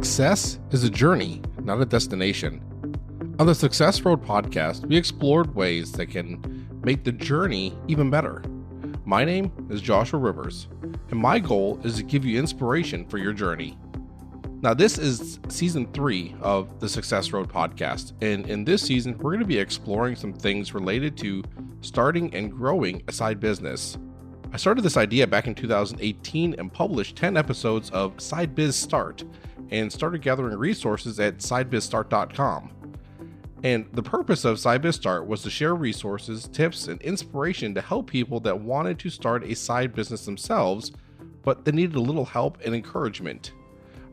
Success is a journey, not a destination. On the Success Road podcast, we explored ways that can make the journey even better. My name is Joshua Rivers, and my goal is to give you inspiration for your journey. Now, this is season three of the Success Road podcast, and in this season, we're going to be exploring some things related to starting and growing a side business. I started this idea back in 2018 and published 10 episodes of Side Biz Start and started gathering resources at sidebizstart.com. And the purpose of SideBiz Start was to share resources, tips, and inspiration to help people that wanted to start a side business themselves, but they needed a little help and encouragement.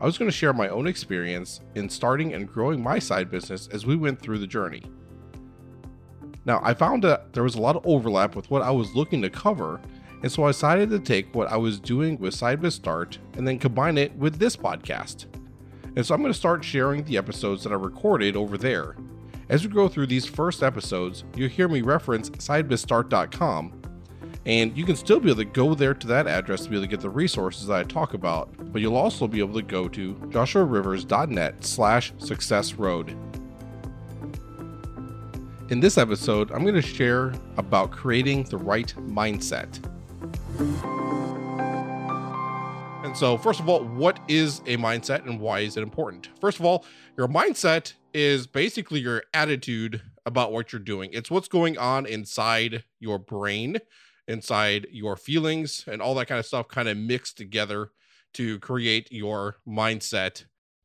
I was going to share my own experience in starting and growing my side business as we went through the journey. Now, I found that there was a lot of overlap with what I was looking to cover, and so I decided to take what I was doing with SideBiz Start and then combine it with this podcast. And so I'm going to start sharing the episodes that I recorded over there. As we go through these first episodes, you'll hear me reference sidebizstart.com, and you can still be able to go there to that address to be able to get the resources that I talk about, but you'll also be able to go to joshuarivers.net slash success road. In this episode, I'm going to share about creating the right mindset. And so, first of all, what is a mindset and why is it important? First of all, your mindset is basically your attitude about what you're doing. It's what's going on inside your brain, inside your feelings, and all that kind of stuff kind of mixed together to create your mindset.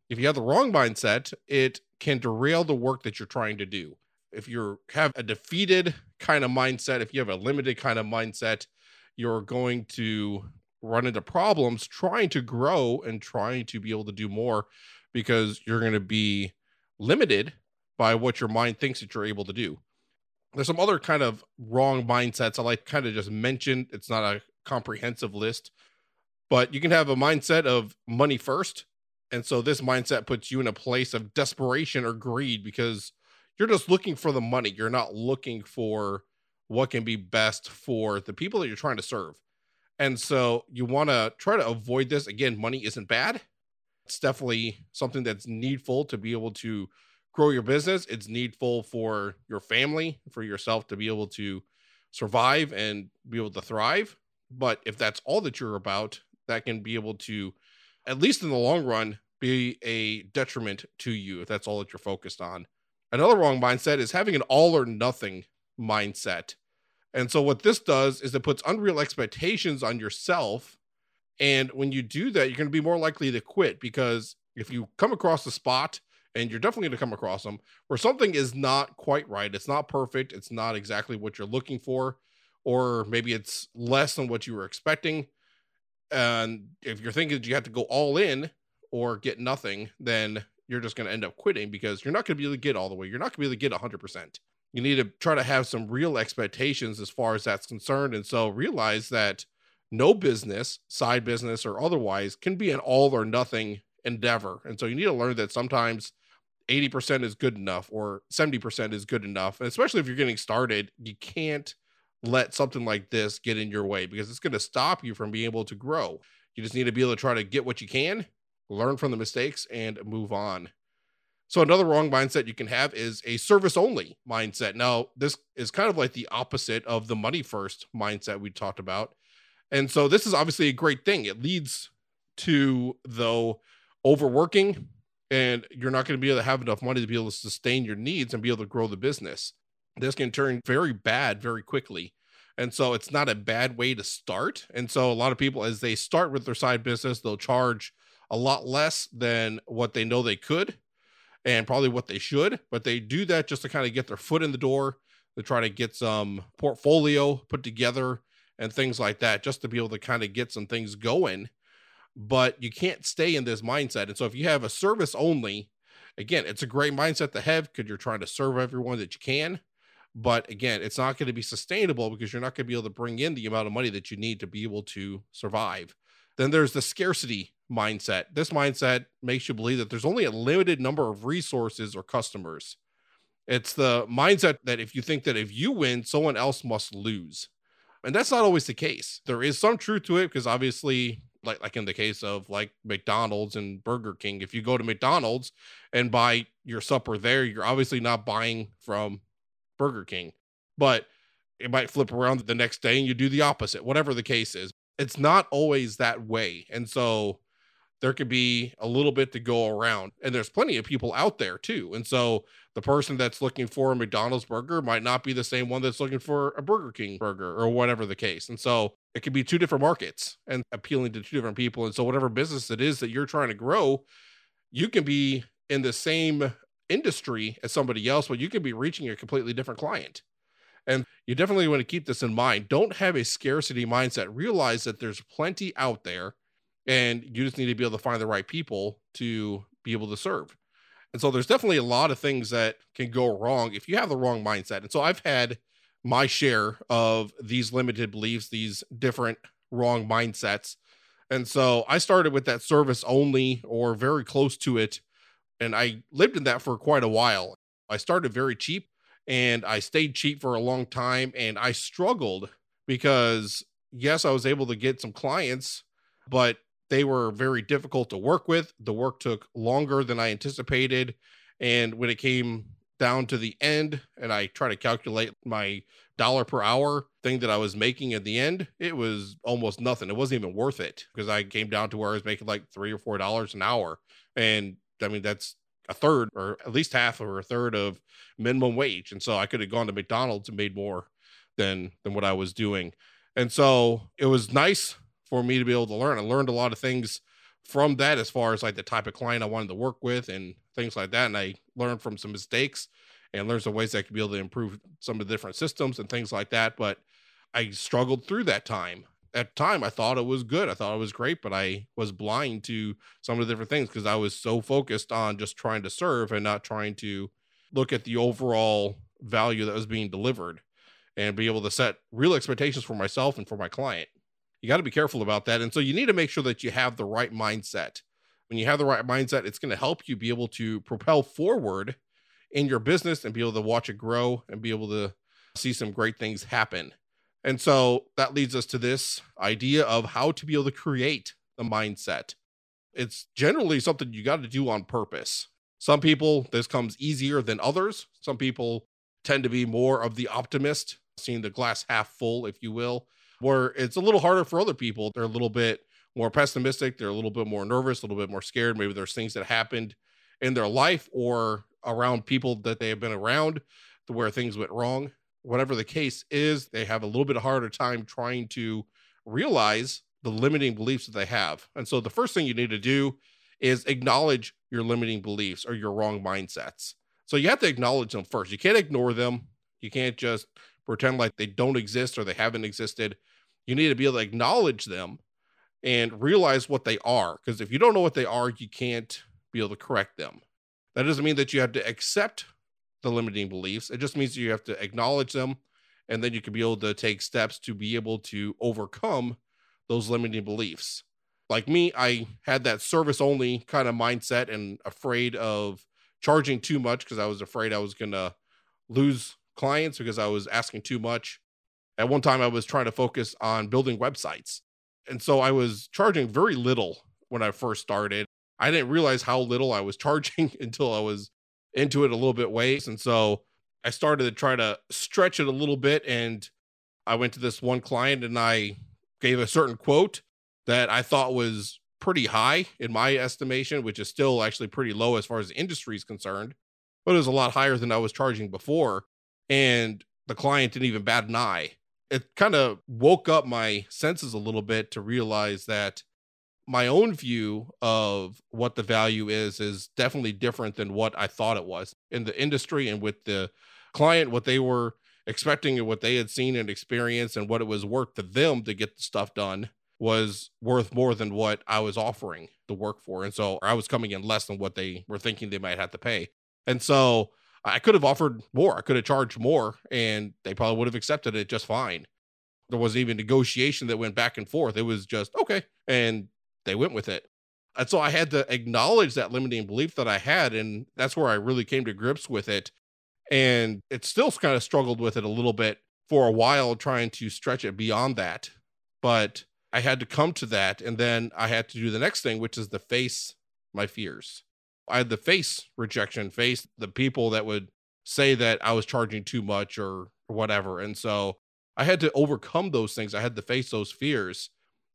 If you have the wrong mindset, it can derail the work that you're trying to do. If you have a defeated kind of mindset, if you have a limited kind of mindset, you're going to run into problems trying to grow and trying to be able to do more because you're going to be limited by what your mind thinks that you're able to do. There's some other kind of wrong mindsets I like kind of just mentioned. It's not a comprehensive list, but you can have a mindset of money first. And so this mindset puts you in a place of desperation or greed because you're just looking for the money. You're not looking for what can be best for the people that you're trying to serve. And so you want to try to avoid this. Again, money isn't bad. It's definitely something that's needful to be able to grow your business. It's needful for your family, for yourself to be able to survive and be able to thrive. But if that's all that you're about, that can be able to, at least in the long run, be a detriment to you if that's all that you're focused on. Another wrong mindset is having an all or nothing mindset. And so what this does is it puts unreal expectations on yourself. And when you do that, you're going to be more likely to quit because if you come across a spot and you're definitely going to come across them where something is not quite right, it's not perfect, it's not exactly what you're looking for, or maybe it's less than what you were expecting. And if you're thinking that you have to go all in or get nothing, then you're just going to end up quitting because you're not going to be able to get all the way. You're not going to be able to get 100% you need to try to have some real expectations as far as that's concerned. And so realize that no business, side business or otherwise, can be an all or nothing endeavor. And so you need to learn that sometimes 80% is good enough or 70% is good enough. And especially if you're getting started, you can't let something like this get in your way because it's going to stop you from being able to grow. You just need to be able to try to get what you can, learn from the mistakes, and move on. So another wrong mindset you can have is a service only mindset. Now, this is kind of like the opposite of the money first mindset we talked about. And so this is obviously a great thing. It leads to though overworking and you're not going to be able to have enough money to be able to sustain your needs and be able to grow the business. This can turn very bad very quickly. And so it's not a bad way to start. And so a lot of people as they start with their side business, they'll charge a lot less than what they know they could and probably what they should, but they do that just to kind of get their foot in the door, to try to get some portfolio put together and things like that, just to be able to kind of get some things going. But you can't stay in this mindset. And so if you have a service only, again, it's a great mindset to have because you're trying to serve everyone that you can. But again, it's not going to be sustainable because you're not going to be able to bring in the amount of money that you need to be able to survive. Then there's the scarcity mindset. This mindset makes you believe that there's only a limited number of resources or customers. It's the mindset that if you think that if you win, someone else must lose. And that's not always the case. There is some truth to it because obviously like like in the case of like McDonald's and Burger King, if you go to McDonald's and buy your supper there, you're obviously not buying from Burger King. But it might flip around the next day and you do the opposite, whatever the case is. It's not always that way. And so there could be a little bit to go around. And there's plenty of people out there too. And so the person that's looking for a McDonald's burger might not be the same one that's looking for a Burger King burger or whatever the case. And so it could be two different markets and appealing to two different people. And so whatever business it is that you're trying to grow, you can be in the same industry as somebody else, but you can be reaching a completely different client. And you definitely want to keep this in mind. Don't have a scarcity mindset. Realize that there's plenty out there and you just need to be able to find the right people to be able to serve. And so there's definitely a lot of things that can go wrong if you have the wrong mindset. And so I've had my share of these limited beliefs, these different wrong mindsets. And so I started with that service only or very close to it. And I lived in that for quite a while. I started very cheap and I stayed cheap for a long time. And I struggled because, yes, I was able to get some clients, but they were very difficult to work with. The work took longer than I anticipated. And when it came down to the end and I try to calculate my dollar per hour thing that I was making at the end, it was almost nothing. It wasn't even worth it because I came down to where I was making like three or four dollars an hour. And I mean, that's a third or at least half or a third of minimum wage. And so I could have gone to McDonald's and made more than than what I was doing. And so it was nice for me to be able to learn. I learned a lot of things from that as far as like the type of client I wanted to work with and things like that. And I learned from some mistakes and learned some ways I could be able to improve some of the different systems and things like that. But I struggled through that time. At time, I thought it was good. I thought it was great, but I was blind to some of the different things because I was so focused on just trying to serve and not trying to look at the overall value that was being delivered and be able to set real expectations for myself and for my client you got to be careful about that. And so you need to make sure that you have the right mindset. When you have the right mindset, it's going to help you be able to propel forward in your business and be able to watch it grow and be able to see some great things happen. And so that leads us to this idea of how to be able to create the mindset. It's generally something you got to do on purpose. Some people, this comes easier than others. Some people tend to be more of the optimist, seeing the glass half full, if you will where it's a little harder for other people. They're a little bit more pessimistic, they're a little bit more nervous, a little bit more scared. Maybe there's things that happened in their life or around people that they have been around to where things went wrong. Whatever the case is, they have a little bit harder time trying to realize the limiting beliefs that they have. And so the first thing you need to do is acknowledge your limiting beliefs or your wrong mindsets. So you have to acknowledge them first. You can't ignore them. You can't just pretend like they don't exist or they haven't existed. You need to be able to acknowledge them and realize what they are. Because if you don't know what they are, you can't be able to correct them. That doesn't mean that you have to accept the limiting beliefs. It just means you have to acknowledge them and then you can be able to take steps to be able to overcome those limiting beliefs. Like me, I had that service only kind of mindset and afraid of charging too much because I was afraid I was going to lose clients because I was asking too much. At one time, I was trying to focus on building websites. And so I was charging very little when I first started. I didn't realize how little I was charging until I was into it a little bit ways. And so I started to try to stretch it a little bit. And I went to this one client and I gave a certain quote that I thought was pretty high in my estimation, which is still actually pretty low as far as the industry is concerned, but it was a lot higher than I was charging before and the client didn't even bat an eye. It kind of woke up my senses a little bit to realize that my own view of what the value is is definitely different than what I thought it was in the industry and with the client, what they were expecting and what they had seen and experienced and what it was worth to them to get the stuff done was worth more than what I was offering the work for. And so I was coming in less than what they were thinking they might have to pay. And so I could have offered more. I could have charged more and they probably would have accepted it just fine. There wasn't even negotiation that went back and forth. It was just, okay. And they went with it. And so I had to acknowledge that limiting belief that I had. And that's where I really came to grips with it. And it still kind of struggled with it a little bit for a while, trying to stretch it beyond that. But I had to come to that. And then I had to do the next thing, which is to face my fears. I had the face rejection, face the people that would say that I was charging too much or whatever. And so I had to overcome those things. I had to face those fears.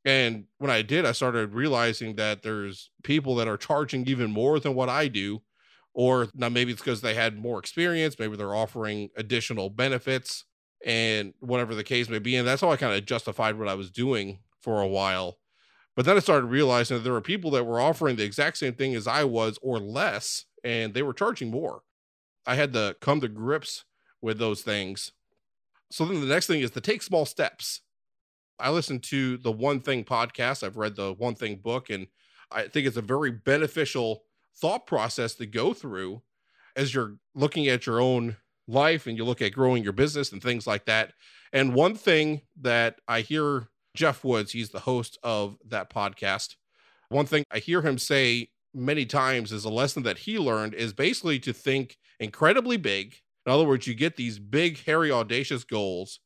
And when I did, I started realizing that there's people that are charging even more than what I do. Or now maybe it's because they had more experience, maybe they're offering additional benefits and whatever the case may be. And that's how I kind of justified what I was doing for a while. But then I started realizing that there were people that were offering the exact same thing as I was or less, and they were charging more. I had to come to grips with those things. So then the next thing is to take small steps. I listened to the One Thing podcast. I've read the One Thing book, and I think it's a very beneficial thought process to go through as you're looking at your own life and you look at growing your business and things like that. And one thing that I hear Geoff Woods, he's the host of that podcast. One thing I hear him say many times is a lesson that he learned is basically to think incredibly big. In other words, you get these big, hairy, audacious goals,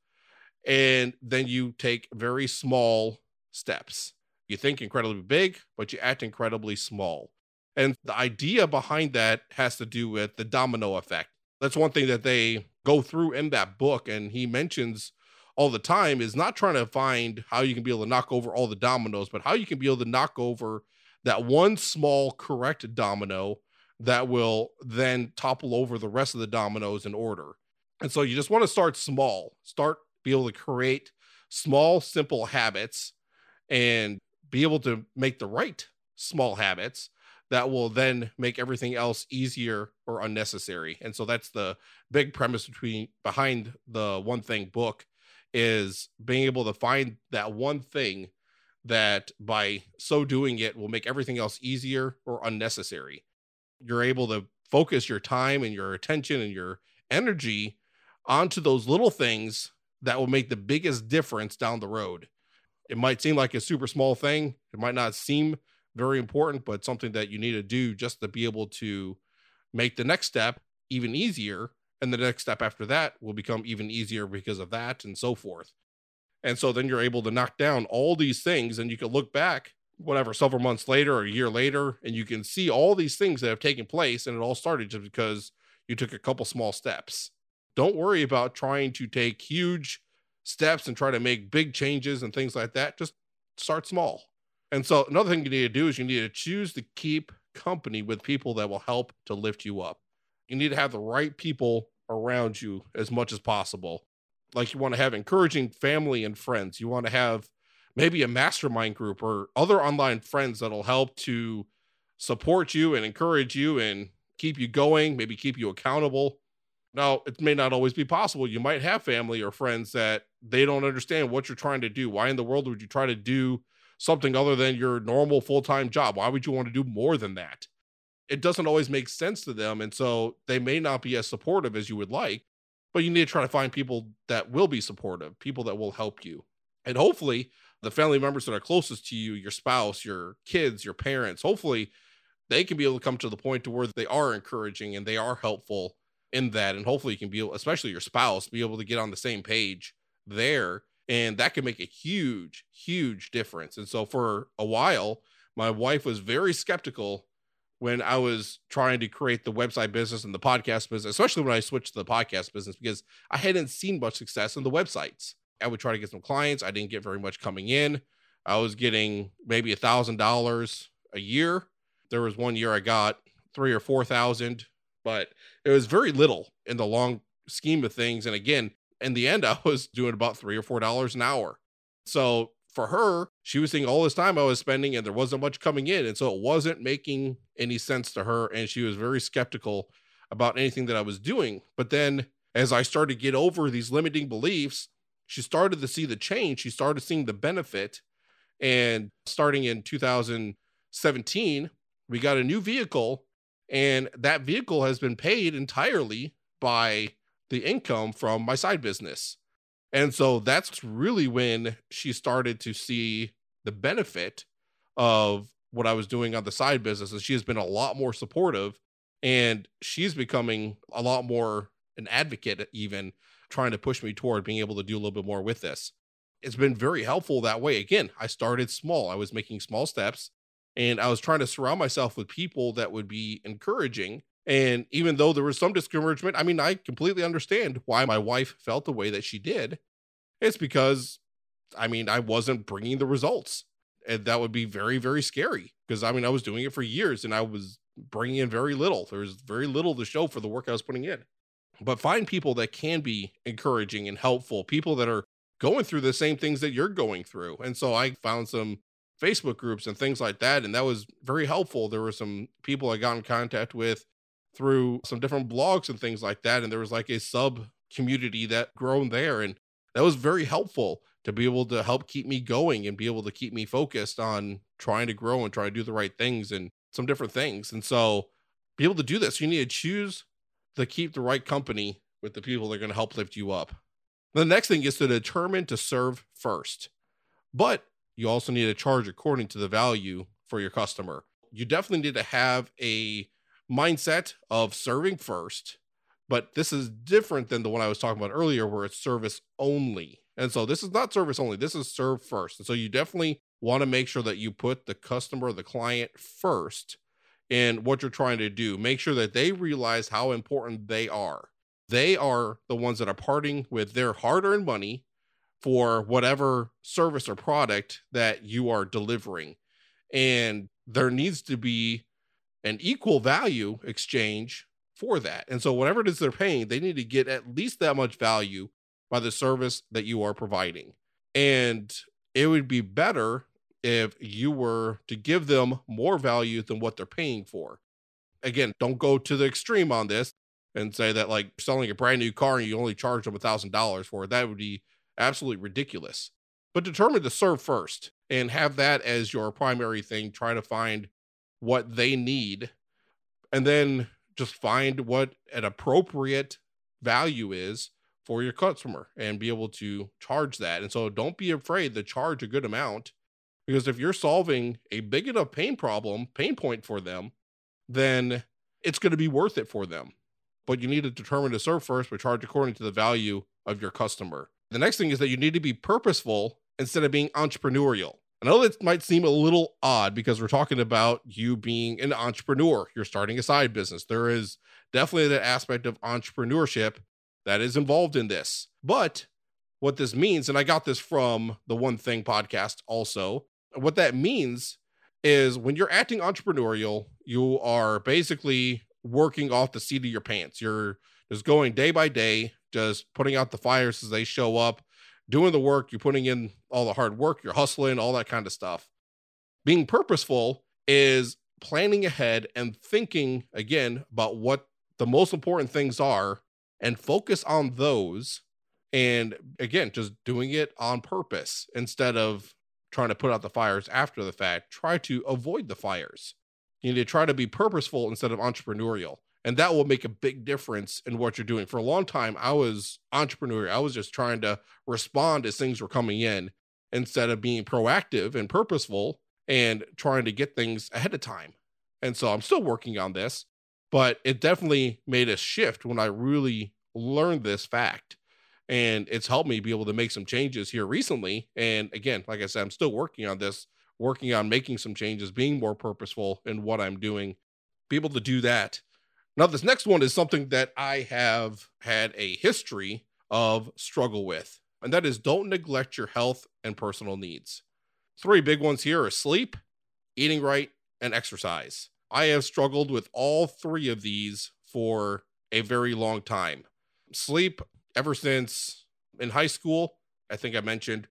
and then you take very small steps. You think incredibly big, but you act incredibly small. And the idea behind that has to do with the domino effect. That's one thing that they go through in that book. And he mentions all the time is not trying to find how you can be able to knock over all the dominoes, but how you can be able to knock over that one small correct domino that will then topple over the rest of the dominoes in order. And so you just want to start small, start be able to create small, simple habits and be able to make the right small habits that will then make everything else easier or unnecessary. And so that's the big premise between behind the one thing book is being able to find that one thing that by so doing it will make everything else easier or unnecessary. You're able to focus your time and your attention and your energy onto those little things that will make the biggest difference down the road. It might seem like a super small thing, it might not seem very important, but something that you need to do just to be able to make the next step even easier and the next step after that will become even easier because of that and so forth. And so then you're able to knock down all these things and you can look back whatever several months later or a year later and you can see all these things that have taken place and it all started just because you took a couple small steps. Don't worry about trying to take huge steps and try to make big changes and things like that. Just start small. And so another thing you need to do is you need to choose to keep company with people that will help to lift you up you need to have the right people around you as much as possible. Like you want to have encouraging family and friends. You want to have maybe a mastermind group or other online friends that'll help to support you and encourage you and keep you going, maybe keep you accountable. Now, it may not always be possible. You might have family or friends that they don't understand what you're trying to do. Why in the world would you try to do something other than your normal full time job? Why would you want to do more than that? It doesn't always make sense to them. And so they may not be as supportive as you would like, but you need to try to find people that will be supportive, people that will help you. And hopefully, the family members that are closest to you, your spouse, your kids, your parents, hopefully they can be able to come to the point to where they are encouraging and they are helpful in that. And hopefully you can be, especially your spouse, be able to get on the same page there. And that can make a huge, huge difference. And so for a while, my wife was very skeptical when I was trying to create the website business and the podcast business, especially when I switched to the podcast business, because I hadn't seen much success in the websites. I would try to get some clients. I didn't get very much coming in. I was getting maybe a thousand dollars a year. There was one year I got three or four thousand, but it was very little in the long scheme of things. And again, in the end, I was doing about three or four dollars an hour. So for her, she was seeing all this time I was spending and there wasn't much coming in. And so it wasn't making any sense to her. And she was very skeptical about anything that I was doing. But then as I started to get over these limiting beliefs, she started to see the change. She started seeing the benefit. And starting in 2017, we got a new vehicle. And that vehicle has been paid entirely by the income from my side business. And so that's really when she started to see the benefit of what I was doing on the side business. And she has been a lot more supportive and she's becoming a lot more an advocate, even trying to push me toward being able to do a little bit more with this. it's been very helpful that way. Again, I started small, I was making small steps and I was trying to surround myself with people that would be encouraging. And even though there was some discouragement, I mean, I completely understand why my wife felt the way that she did. It's because, I mean, I wasn't bringing the results. And that would be very, very scary because I mean, I was doing it for years and I was bringing in very little. There was very little to show for the work I was putting in. But find people that can be encouraging and helpful, people that are going through the same things that you're going through. And so I found some Facebook groups and things like that. And that was very helpful. There were some people I got in contact with through some different blogs and things like that. And there was like a sub community that grown there. And that was very helpful to be able to help keep me going and be able to keep me focused on trying to grow and try to do the right things and some different things. And so be able to do this, you need to choose to keep the right company with the people that are going to help lift you up. The next thing is to determine to serve first. But you also need to charge according to the value for your customer. You definitely need to have a mindset of serving first, but this is different than the one I was talking about earlier, where it's service only. And so this is not service only, this is serve first. And so you definitely want to make sure that you put the customer, the client first in what you're trying to do. Make sure that they realize how important they are. They are the ones that are parting with their hard earned money for whatever service or product that you are delivering. And there needs to be an equal value exchange for that. And so, whatever it is they're paying, they need to get at least that much value by the service that you are providing. And it would be better if you were to give them more value than what they're paying for. Again, don't go to the extreme on this and say that like selling a brand new car and you only charge them a thousand dollars for it. That would be absolutely ridiculous. But determine to serve first and have that as your primary thing. Try to find what they need and then just find what an appropriate value is for your customer and be able to charge that. And so don't be afraid to charge a good amount because if you're solving a big enough pain problem, pain point for them, then it's going to be worth it for them. But you need to determine to serve first, but charge according to the value of your customer. The next thing is that you need to be purposeful instead of being entrepreneurial. I know that might seem a little odd because we're talking about you being an entrepreneur. You're starting a side business. There is definitely that aspect of entrepreneurship that is involved in this. But what this means, and I got this from the One Thing podcast also, what that means is when you're acting entrepreneurial, you are basically working off the seat of your pants. You're just going day by day, just putting out the fires as they show up, doing the work, you're putting in all the hard work, you're hustling, all that kind of stuff. Being purposeful is planning ahead and thinking again about what the most important things are and focus on those. And again, just doing it on purpose instead of trying to put out the fires after the fact. Try to avoid the fires. You need to try to be purposeful instead of entrepreneurial and that will make a big difference in what you're doing. For a long time, I was entrepreneur. I was just trying to respond as things were coming in instead of being proactive and purposeful and trying to get things ahead of time. And so I'm still working on this, but it definitely made a shift when I really learned this fact. And it's helped me be able to make some changes here recently. And again, like I said, I'm still working on this, working on making some changes, being more purposeful in what I'm doing, be able to do that now, this next one is something that I have had a history of struggle with, and that is don't neglect your health and personal needs. Three big ones here are sleep, eating right, and exercise. I have struggled with all three of these for a very long time. Sleep, ever since in high school, I think I mentioned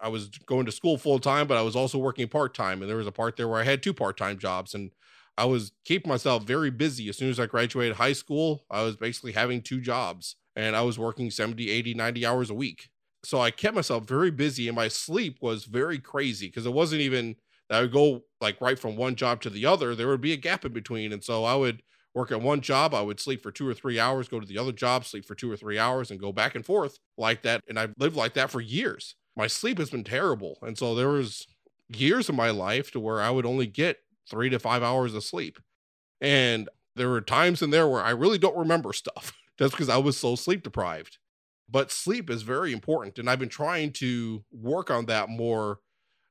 I was going to school full time, but I was also working part time. And there was a part there where I had two part time jobs. And I was keeping myself very busy. As soon as I graduated high school, I was basically having two jobs and I was working 70, 80, 90 hours a week. So I kept myself very busy and my sleep was very crazy because it wasn't even that I would go like right from one job to the other. There would be a gap in between. And so I would work at one job, I would sleep for two or three hours, go to the other job, sleep for two or three hours, and go back and forth like that. And I've lived like that for years. My sleep has been terrible. And so there was years of my life to where I would only get three to five hours of sleep. And there were times in there where I really don't remember stuff just because I was so sleep deprived. But sleep is very important. And I've been trying to work on that more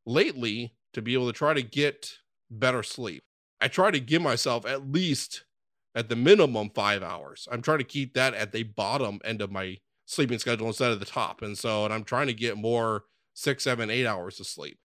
lately to be able to try to get better sleep. I try to give myself at least at the minimum five hours. I'm trying to keep that at the bottom end of my sleeping schedule instead of the top. And so, and I'm trying to get more six, seven, eight hours of sleep.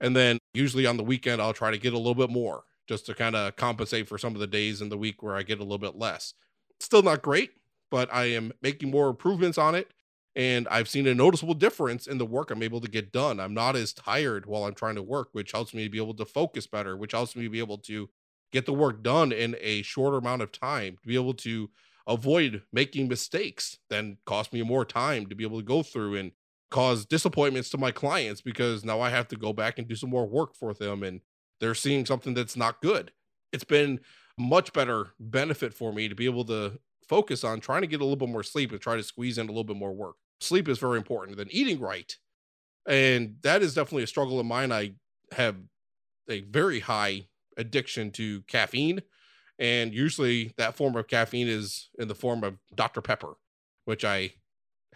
And then usually on the weekend, I'll try to get a little bit more just to kind of compensate for some of the days in the week where I get a little bit less. Still not great, but I am making more improvements on it. And I've seen a noticeable difference in the work I'm able to get done. I'm not as tired while I'm trying to work, which helps me be able to focus better, which helps me be able to get the work done in a shorter amount of time, to be able to avoid making mistakes, then cost me more time to be able to go through and cause disappointments to my clients because now I have to go back and do some more work for them and they're seeing something that's not good. It's been much better benefit for me to be able to focus on trying to get a little bit more sleep and try to squeeze in a little bit more work. Sleep is very important than eating right. And that is definitely a struggle of mine. I have a very high addiction to caffeine. And usually that form of caffeine is in the form of Dr. Pepper, which I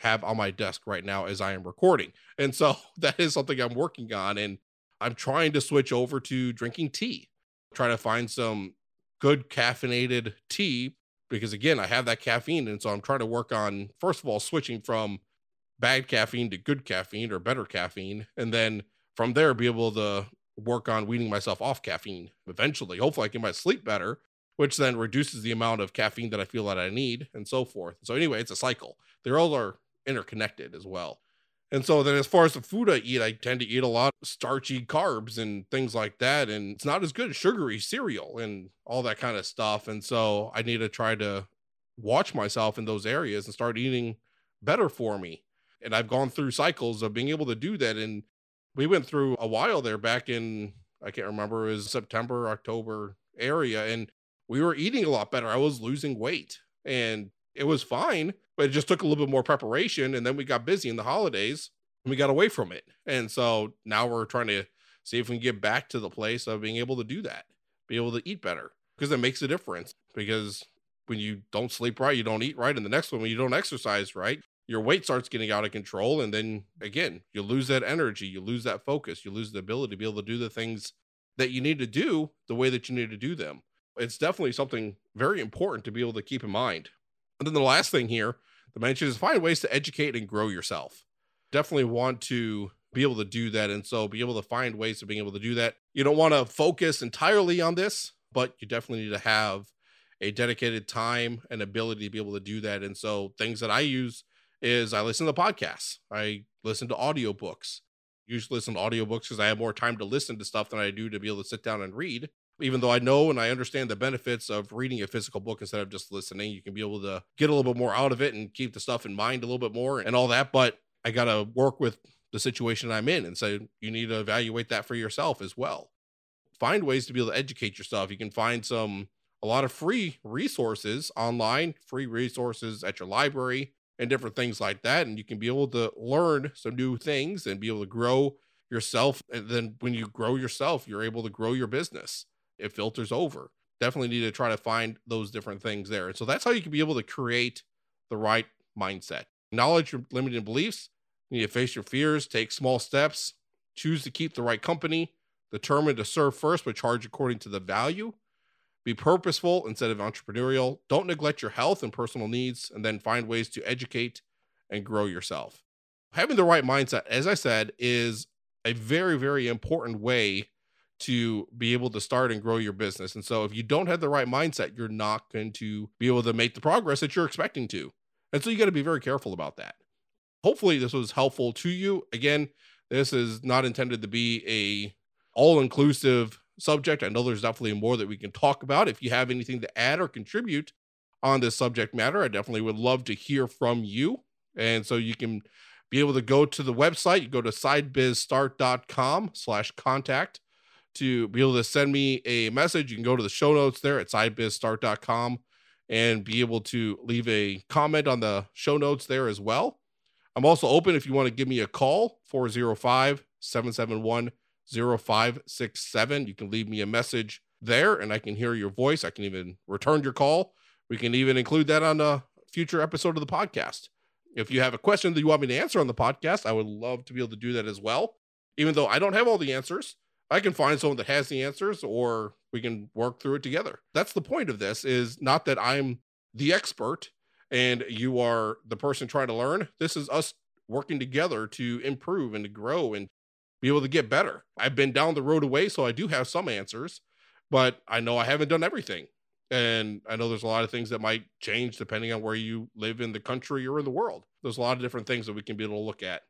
have on my desk right now as I am recording. And so that is something I'm working on. And I'm trying to switch over to drinking tea, try to find some good caffeinated tea because again, I have that caffeine. And so I'm trying to work on, first of all, switching from bad caffeine to good caffeine or better caffeine. And then from there, be able to work on weaning myself off caffeine eventually. Hopefully, I can my sleep better, which then reduces the amount of caffeine that I feel that I need and so forth. So, anyway, it's a cycle. They all are interconnected as well. And so then as far as the food I eat, I tend to eat a lot of starchy carbs and things like that. And it's not as good as sugary cereal and all that kind of stuff. And so I need to try to watch myself in those areas and start eating better for me. And I've gone through cycles of being able to do that. And we went through a while there back in, I can't remember, it was September, October area. And we were eating a lot better. I was losing weight and it was fine but it just took a little bit more preparation and then we got busy in the holidays and we got away from it. And so now we're trying to see if we can get back to the place of being able to do that be able to eat better because it makes a difference because when you don't sleep right you don't eat right and the next one when you don't exercise right your weight starts getting out of control and then again you lose that energy you lose that focus you lose the ability to be able to do the things that you need to do the way that you need to do them. It's definitely something very important to be able to keep in mind. And then the last thing here to mention is find ways to educate and grow yourself. Definitely want to be able to do that. And so be able to find ways of being able to do that. You don't want to focus entirely on this, but you definitely need to have a dedicated time and ability to be able to do that. And so things that I use is I listen to podcasts. I listen to audiobooks. Usually listen to audiobooks because I have more time to listen to stuff than I do to be able to sit down and read even though I know and I understand the benefits of reading a physical book instead of just listening, you can be able to get a little bit more out of it and keep the stuff in mind a little bit more and all that. But I got to work with the situation I'm in. And so you need to evaluate that for yourself as well. Find ways to be able to educate yourself. You can find some, a lot of free resources online, free resources at your library and different things like that. And you can be able to learn some new things and be able to grow yourself. And then when you grow yourself, you're able to grow your business it filters over. Definitely need to try to find those different things there. And so that's how you can be able to create the right mindset. Knowledge your limiting beliefs. You need to face your fears, take small steps, choose to keep the right company, determine to serve first, but charge according to the value. Be purposeful instead of entrepreneurial. Don't neglect your health and personal needs, and then find ways to educate and grow yourself. Having the right mindset, as I said, is a very, very important way to be able to start and grow your business. And so if you don't have the right mindset, you're not going to be able to make the progress that you're expecting to. And so you got to be very careful about that. Hopefully this was helpful to you. Again, this is not intended to be a all-inclusive subject. I know there's definitely more that we can talk about. If you have anything to add or contribute on this subject matter, I definitely would love to hear from you. And so you can be able to go to the website. You go to sidebizstart.com slash contact to be able to send me a message, you can go to the show notes there at sidebizstart.com and be able to leave a comment on the show notes there as well. I'm also open if you want to give me a call 405 771 0567. You can leave me a message there and I can hear your voice. I can even return your call. We can even include that on a future episode of the podcast. If you have a question that you want me to answer on the podcast, I would love to be able to do that as well. Even though I don't have all the answers, I can find someone that has the answers or we can work through it together. That's the point of this is not that I'm the expert and you are the person trying to learn. This is us working together to improve and to grow and be able to get better. I've been down the road away, so I do have some answers, but I know I haven't done everything. And I know there's a lot of things that might change depending on where you live in the country or in the world. There's a lot of different things that we can be able to look at.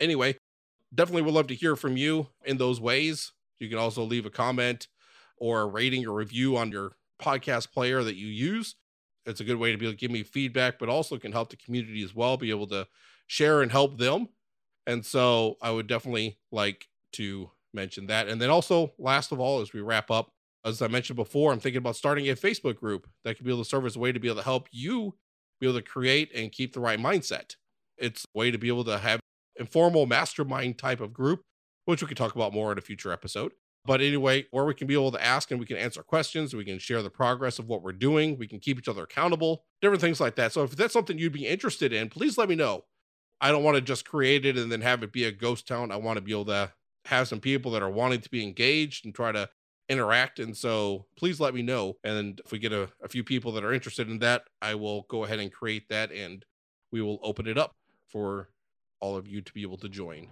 Anyway, definitely would love to hear from you in those ways. You can also leave a comment or a rating or review on your podcast player that you use. It's a good way to be able to give me feedback, but also can help the community as well, be able to share and help them and so I would definitely like to mention that. And then also, last of all, as we wrap up, as I mentioned before, I'm thinking about starting a Facebook group that could be able to serve as a way to be able to help you be able to create and keep the right mindset. It's a way to be able to have informal mastermind type of group, which we could talk about more in a future episode. But anyway, where we can be able to ask and we can answer questions, we can share the progress of what we're doing, we can keep each other accountable, different things like that. So if that's something you'd be interested in, please let me know. I don't want to just create it and then have it be a ghost town. I want to be able to have some people that are wanting to be engaged and try to interact. And so please let me know. And if we get a, a few people that are interested in that, I will go ahead and create that and we will open it up for all of you to be able to join.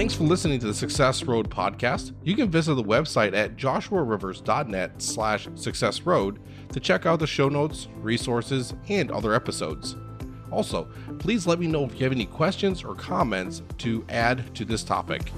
Thanks for listening to the Success Road podcast. You can visit the website at joshuarivers.net slash success road to check out the show notes, resources, and other episodes. Also, please let me know if you have any questions or comments to add to this topic.